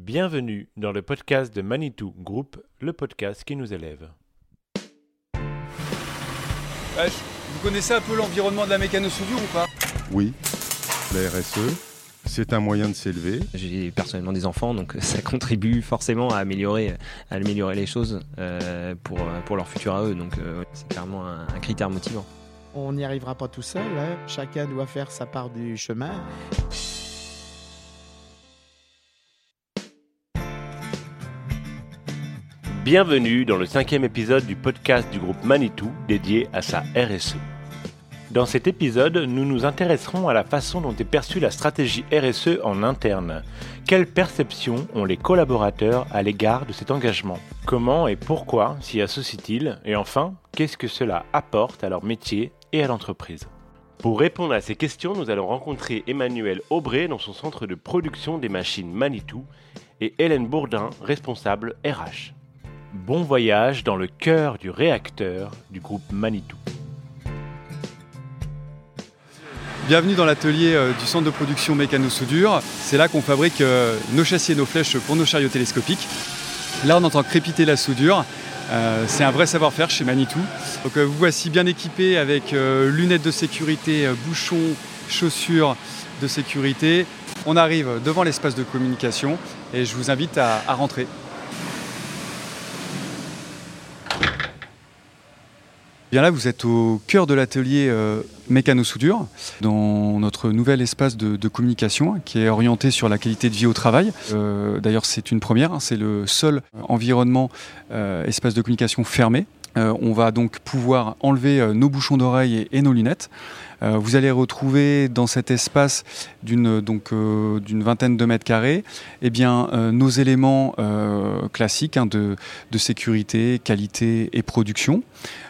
Bienvenue dans le podcast de Manitou Group, le podcast qui nous élève. Vous connaissez un peu l'environnement de la mécano-soudure ou pas? Oui, la RSE, c'est un moyen de s'élever. J'ai personnellement des enfants, donc ça contribue forcément à améliorer, à améliorer les choses euh, pour, pour leur futur à eux. Donc euh, c'est clairement un, un critère motivant. On n'y arrivera pas tout seul, hein. chacun doit faire sa part du chemin. Bienvenue dans le cinquième épisode du podcast du groupe Manitou dédié à sa RSE. Dans cet épisode, nous nous intéresserons à la façon dont est perçue la stratégie RSE en interne. Quelle perception ont les collaborateurs à l'égard de cet engagement? Comment et pourquoi s'y associent-ils? Et enfin, qu'est-ce que cela apporte à leur métier et à l'entreprise? Pour répondre à ces questions, nous allons rencontrer Emmanuel Aubray dans son centre de production des machines Manitou et Hélène Bourdin, responsable RH. Bon voyage dans le cœur du réacteur du groupe Manitou. Bienvenue dans l'atelier euh, du centre de production mécano-soudure. C'est là qu'on fabrique euh, nos châssis et nos flèches pour nos chariots télescopiques. Là, on entend crépiter la soudure. Euh, c'est un vrai savoir-faire chez Manitou. Donc, vous voici bien équipé avec lunettes de sécurité, bouchons, chaussures de sécurité. On arrive devant l'espace de communication et je vous invite à, à rentrer. Bien là, vous êtes au cœur de l'atelier euh, mécano-soudure, dans notre nouvel espace de, communication qui est orienté sur la qualité de vie au travail. Euh, D'ailleurs, c'est une première, hein, c'est le seul environnement euh, espace de communication fermé. On va donc pouvoir enlever nos bouchons d'oreille et, et nos lunettes. Euh, vous allez retrouver dans cet espace d'une donc euh, vingtaine de mètres carrés, eh bien euh, nos éléments classiques hein, de, de, sécurité, qualité et production.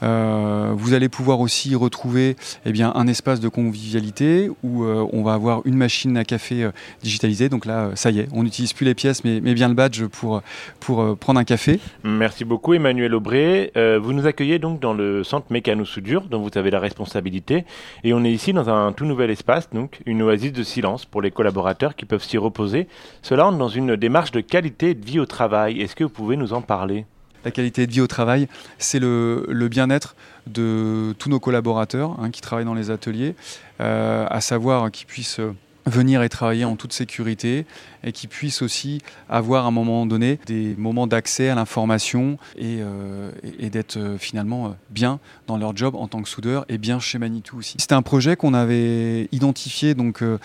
vous allez pouvoir aussi retrouver eh bien un espace de convivialité où on va avoir une machine à café digitalisée. Donc là, ça y est, on n'utilise plus les pièces, mais, mais, bien le badge pour pour prendre un café. Merci beaucoup, Emmanuel Aubray. vous nous accueillez donc dans le centre mécano soudure dont vous avez la responsabilité et on est ici dans un tout nouvel espace, donc une oasis de silence pour les collaborateurs qui peuvent s'y reposer. Cela entre dans une démarche de qualité de vie au travail. Est-ce que vous pouvez nous en parler? La qualité de vie au travail, c'est le, bien-être de tous nos collaborateurs hein, qui travaillent dans les ateliers, euh, à savoir qu'ils puissent venir et travailler en toute sécurité et qui puissent aussi avoir à un moment donné des moments d'accès à l'information et, euh, d'être euh, finalement bien dans leur job en tant que soudeur et bien chez Manitou aussi. C'était un projet qu'on avait identifié donc euh,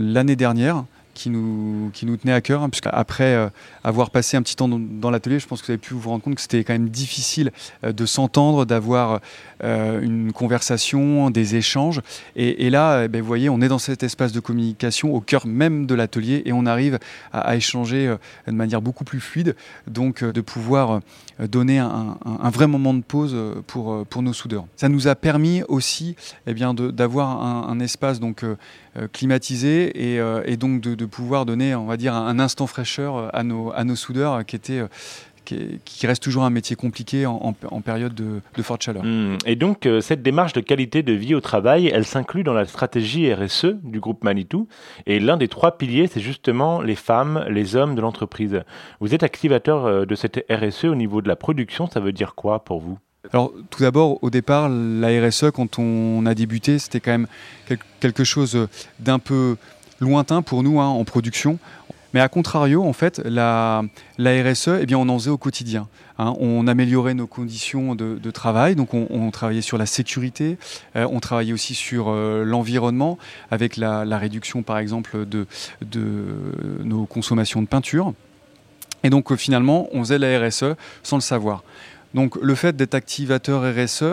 l'année dernière qui nous, qui nous tenait à cœur, hein, puisque après euh, avoir passé un petit temps dans, l'atelier, je pense que vous avez pu vous rendre compte que c'était quand même difficile euh, de s'entendre, d'avoir euh, une conversation, des échanges. Et, là, ben, vous voyez, on est dans cet espace de communication au cœur même de l'atelier et on arrive à, échanger de manière beaucoup plus fluide, donc de pouvoir donner un, un, vrai moment de pause pour, pour nos soudeurs. Ça nous a permis aussi eh bien, d'avoir un, espace donc, climatisé et, donc de de pouvoir donner, on va dire, un instant fraîcheur à nos, à nos soudeurs qui étaient qui, qui, reste toujours un métier compliqué en, en, en période de, de, forte chaleur. Mmh. Et donc, euh, cette démarche de qualité de vie au travail, elle s'inclut dans la stratégie RSE du groupe Manitou. Et l'un des trois piliers, c'est justement les femmes, les hommes de l'entreprise. Vous êtes activateur euh, de cette RSE au niveau de la production, ça veut dire quoi pour vous? Alors tout d'abord, au départ, la RSE, quand on a débuté, c'était quand même quelque chose d'un peu lointain pour nous hein, en production. Mais à contrario, en fait, la, RSE, eh on en faisait au quotidien. Hein. On améliorait nos conditions de, travail, donc on, travaillait sur la sécurité, euh, on travaillait aussi sur euh, l'environnement, avec la, réduction, par exemple, de, de nos consommations de peinture. Et donc, euh, finalement, on faisait la RSE sans le savoir. Donc le fait d'être activateur RSE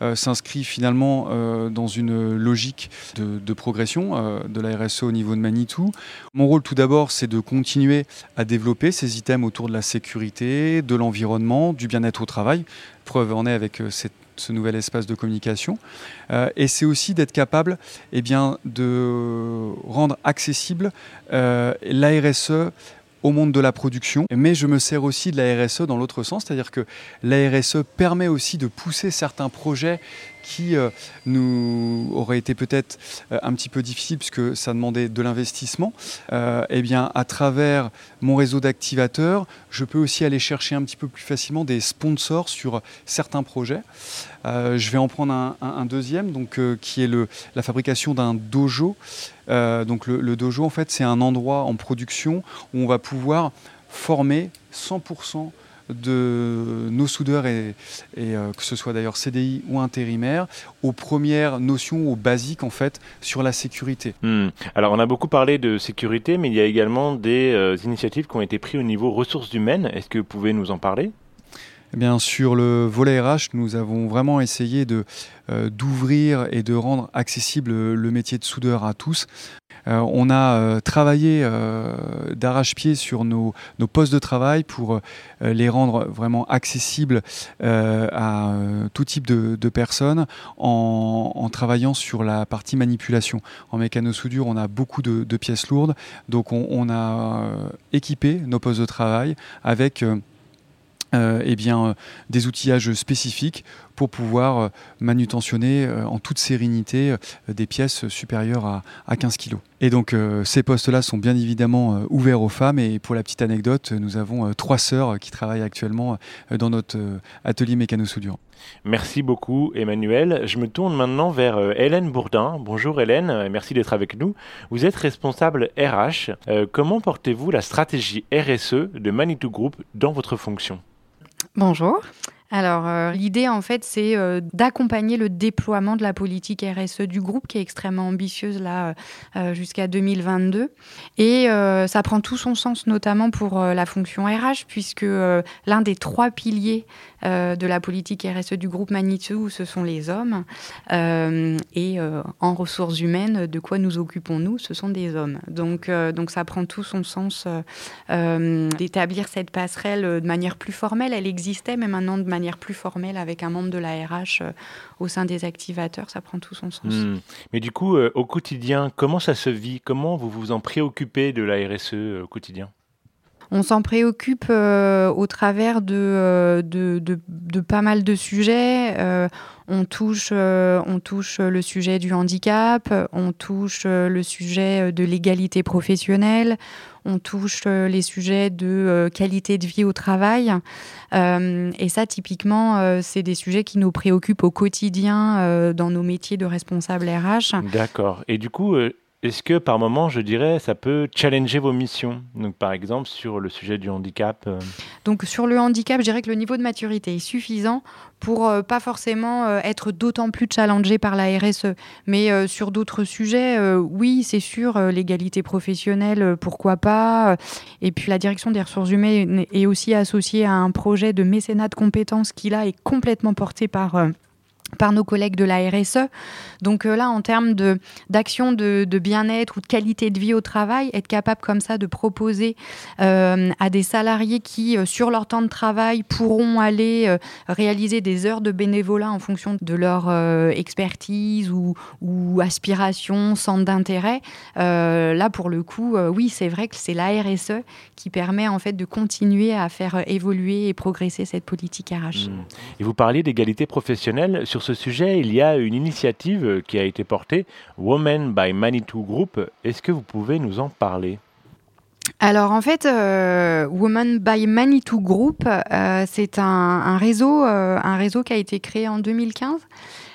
euh, s'inscrit finalement euh, dans une logique de, progression euh, de la RSE au niveau de Manitou. Mon rôle tout d'abord c'est de continuer à développer ces items autour de la sécurité, de l'environnement, du bien-être au travail. Preuve en est avec ce nouvel espace de communication. Et c'est aussi d'être capable eh bien, de rendre accessible la RSE au monde de la production, mais je me sers aussi de la RSE dans l'autre sens, c'est-à-dire que la RSE permet aussi de pousser certains projets qui nous aurait été peut-être un petit peu difficile puisque ça demandait de l'investissement, eh bien, à travers mon réseau d'activateurs, je peux aussi aller chercher un petit peu plus facilement des sponsors sur certains projets. je vais en prendre un, deuxième, donc, qui est la fabrication d'un dojo. donc le, le, dojo, en fait, c'est un endroit en production où on va pouvoir former 100% de nos soudeurs, et, euh, que ce soit d'ailleurs CDI ou intérimaire, aux premières notions, aux basiques en fait, sur la sécurité. Hmm. Alors on a beaucoup parlé de sécurité, mais il y a également des euh, initiatives qui ont été prises au niveau ressources humaines. Est-ce que vous pouvez nous en parler? Eh bien, sur le volet RH, nous avons vraiment essayé de, euh, d'ouvrir et de rendre accessible le métier de soudeur à tous. Euh, on a euh, travaillé euh, d'arrache-pied sur nos, postes de travail pour les rendre vraiment accessibles à tout type de, personnes en, travaillant sur la partie manipulation. En mécano-soudure, on a beaucoup de, pièces lourdes, donc on, a équipé nos postes de travail avec eh des outillages spécifiques pour pouvoir euh, manutentionner euh, en toute sérénité euh, des pièces supérieures à, 15 kg. Et donc ces postes-là sont bien évidemment ouverts aux femmes et pour la petite anecdote, nous avons trois sœurs qui travaillent actuellement dans notre atelier mécano-soudure. Merci beaucoup Emmanuel. Je me tourne maintenant vers Hélène Bourdin. Bonjour Hélène, merci d'être avec nous. Vous êtes responsable RH. comment portez-vous la stratégie RSE de Manitou Group dans votre fonction? Bonjour. Alors, euh, l'idée, en fait, c'est euh, d'accompagner le déploiement de la politique RSE du groupe, qui est extrêmement ambitieuse, là, euh, jusqu'à 2022. Et ça prend tout son sens, notamment pour la fonction RH, puisque l'un des trois piliers de la politique RSE du groupe Manitou, ce sont les hommes. et en ressources humaines, de quoi nous occupons-nous Ce sont des hommes. Donc, donc ça prend tout son sens d'établir cette passerelle de manière plus formelle. Elle existait, mais maintenant de manière manière plus formelle avec un membre de la RH euh, au sein des activateurs, ça prend tout son sens. Hmm. Mais du coup, euh, au quotidien, comment ça se vit? Comment vous vous en préoccupez de la RSE euh, au quotidien? On s'en préoccupe au travers de, de, de, pas mal de sujets. On, touche, on touche le sujet du handicap, on touche le sujet de l'égalité professionnelle, on touche euh, les sujets de euh, qualité de vie au travail. Euh, et ça, typiquement, c'est des sujets qui nous préoccupent au quotidien dans nos métiers de responsable RH. D'accord. Et du coup, est-ce que par moment, je dirais, ça peut challenger vos missions? Donc, par exemple, sur le sujet du handicap euh Donc, sur le handicap, je dirais que le niveau de maturité est suffisant pour euh, pas forcément euh, être d'autant plus challengé par la RSE. Mais sur d'autres sujets, oui, c'est sûr, l'égalité professionnelle, pourquoi pas. Et puis, la direction des ressources humaines est aussi associée à un projet de mécénat de compétences qui, là, est complètement porté par par nos collègues de la RSE. Donc euh, là, en termes d'action de, de, bien-être ou de qualité de vie au travail, être capable comme ça de proposer euh, à des salariés qui, euh, sur leur temps de travail, pourront aller réaliser des heures de bénévolat en fonction de leur expertise ou, ou, aspiration, centre d'intérêt. là, pour le coup, oui, c'est vrai que c'est la RSE qui permet en fait de continuer à faire évoluer et progresser cette politique RH. Mmh. Et vous parliez d'égalité professionnelle sur ce sujet, il y a une initiative qui a été portée, Women by Manitou Group. Est-ce que vous pouvez nous en parler? Alors en fait, euh, Women by Manitou Group, euh, c'est un, réseau, euh, un réseau qui a été créé en 2015 euh,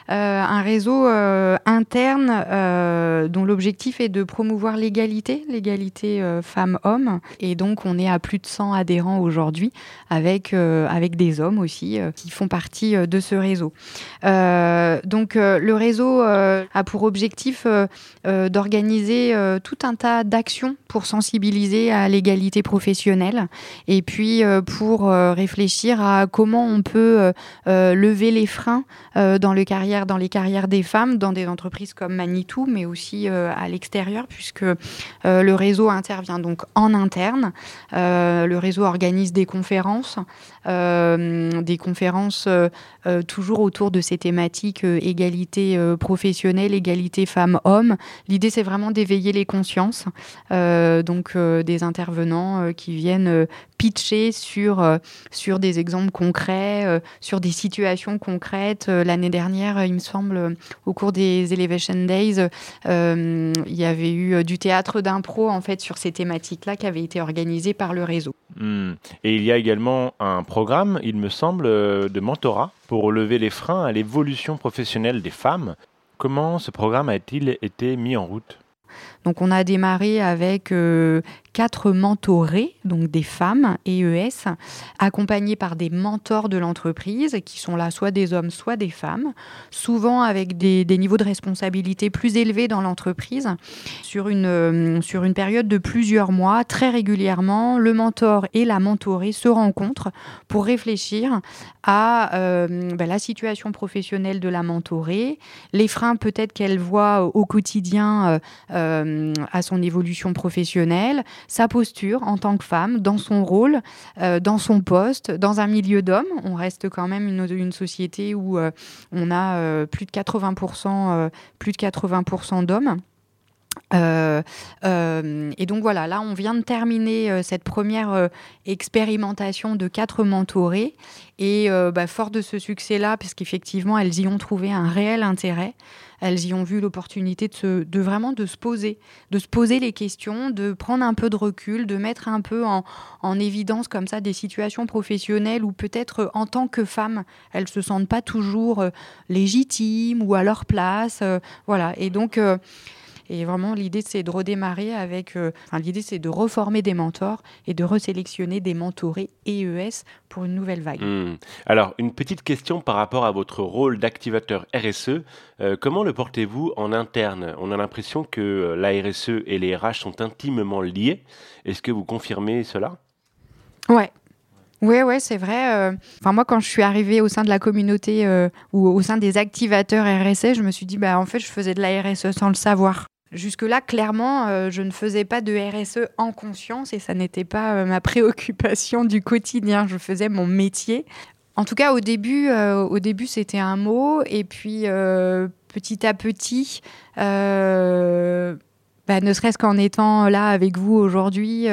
un réseau euh, interne euh, dont l'objectif est de promouvoir l'égalité, l'égalité femmes-hommes. Et donc, on est à plus de 100 adhérents aujourd'hui, avec, avec des hommes aussi qui font partie de ce réseau. donc, le réseau a pour objectif d'organiser tout un tas d'actions pour sensibiliser à l'égalité professionnelle et puis pour réfléchir à comment on peut lever les freins dans le carrière dans les carrières des femmes, dans des entreprises comme Manitou, mais aussi euh, à l'extérieur, puisque euh, le réseau intervient donc en interne. Euh, le réseau organise des conférences, des conférences toujours autour de ces thématiques égalité professionnelle, égalité femmes-hommes. L'idée, c'est vraiment d'éveiller les consciences, donc des intervenants qui viennent pitcher sur, sur des exemples concrets, sur des situations concrètes. L'année dernière, il me semble, au cours des Elevation Days, il y avait eu du théâtre d'impro en fait sur ces thématiques-là qui avait été organisé par le réseau. Hmm. Et il y a également un programme, il me semble, de mentorat pour lever les freins à l'évolution professionnelle des femmes. Comment ce programme a-t-il été mis en route? Donc on a démarré avec euh, quatre mentorés, donc des femmes EES, accompagnées par des mentors de l'entreprise qui sont là soit des hommes, soit des femmes, souvent avec des, niveaux de responsabilité plus élevés dans l'entreprise. Sur une, euh, sur une période de plusieurs mois, très régulièrement, le mentor et la mentorée se rencontrent pour réfléchir à euh, ben, la situation professionnelle de la mentorée, les freins peut-être qu'elle voit au quotidien à son évolution professionnelle, sa posture en tant que femme, dans son rôle, euh, dans son poste, dans un milieu d'hommes. On reste quand même une, une société où euh, on a euh, plus de 80%, plus de 80 d'hommes. Et donc voilà, là on vient de terminer cette première expérimentation de quatre mentorés et bah, fort de ce succès-là, puisqu'effectivement elles y ont trouvé un réel intérêt, elles y ont vu l'opportunité de, vraiment de se poser, de se poser les questions, de prendre un peu de recul, de mettre un peu en, évidence comme ça des situations professionnelles où peut-être euh, en tant que femme, elles se sentent pas toujours euh, légitimes ou à leur place. Euh, voilà. Et donc et vraiment, l'idée, c'est de redémarrer avec. Euh, enfin, l'idée, c'est de reformer des mentors et de resélectionner des mentorés EES pour une nouvelle vague. Hmm. Alors, une petite question par rapport à votre rôle d'activateur RSE. Euh, comment le portez-vous en interne? On a l'impression que euh, la RSE et les RH sont intimement liés. Est-ce que vous confirmez cela? Ouais, oui, ouais, c'est vrai. Enfin, moi, quand je suis arrivée au sein de la communauté ou au sein des activateurs RSE, je me suis dit, bah, en fait, je faisais de la RSE sans le savoir. Jusque-là, clairement, euh, je ne faisais pas de RSE en conscience et ça n'était pas euh, ma préoccupation du quotidien. Je faisais mon métier. En tout cas, au début, euh, au début c'était un mot et puis petit à petit, bah, ne serait-ce qu'en étant là avec vous aujourd'hui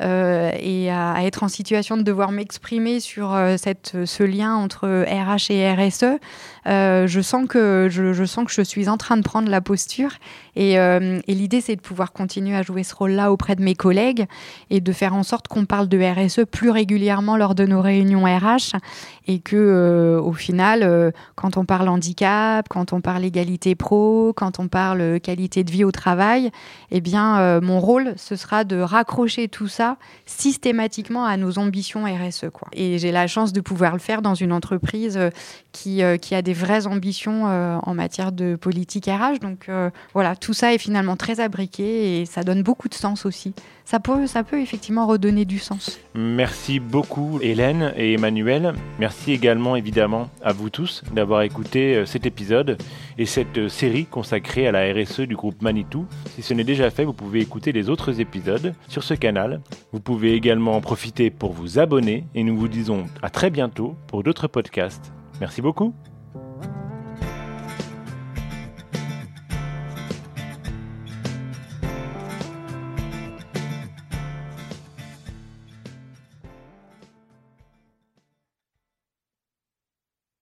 et à, être en situation de devoir m'exprimer sur cette, ce lien entre RH et RSE, je, sens que, je, je, sens que je suis en train de prendre la posture. Euh, et, l'idée, c'est de pouvoir continuer à jouer ce rôle-là auprès de mes collègues et de faire en sorte qu'on parle de RSE plus régulièrement lors de nos réunions RH et que, euh, au final, euh, quand on parle handicap, quand on parle égalité pro, quand on parle qualité de vie au travail, eh bien, mon rôle, ce sera de raccrocher tout ça systématiquement à nos ambitions RSE. Quoi. Et j'ai la chance de pouvoir le faire dans une entreprise qui, qui a des vraies ambitions en matière de politique RH. Donc, voilà, tout ça est finalement très abriqué et ça donne beaucoup de sens aussi. Ça peut, ça peut effectivement redonner du sens. Merci beaucoup Hélène et Emmanuel. Merci également évidemment à vous tous d'avoir écouté euh, cet épisode et cette euh, série consacrée à la RSE du groupe Manitou. Si ce n'est déjà fait, vous pouvez écouter les autres épisodes sur ce canal. Vous pouvez également en profiter pour vous abonner et nous vous disons à très bientôt pour d'autres podcasts. Merci beaucoup.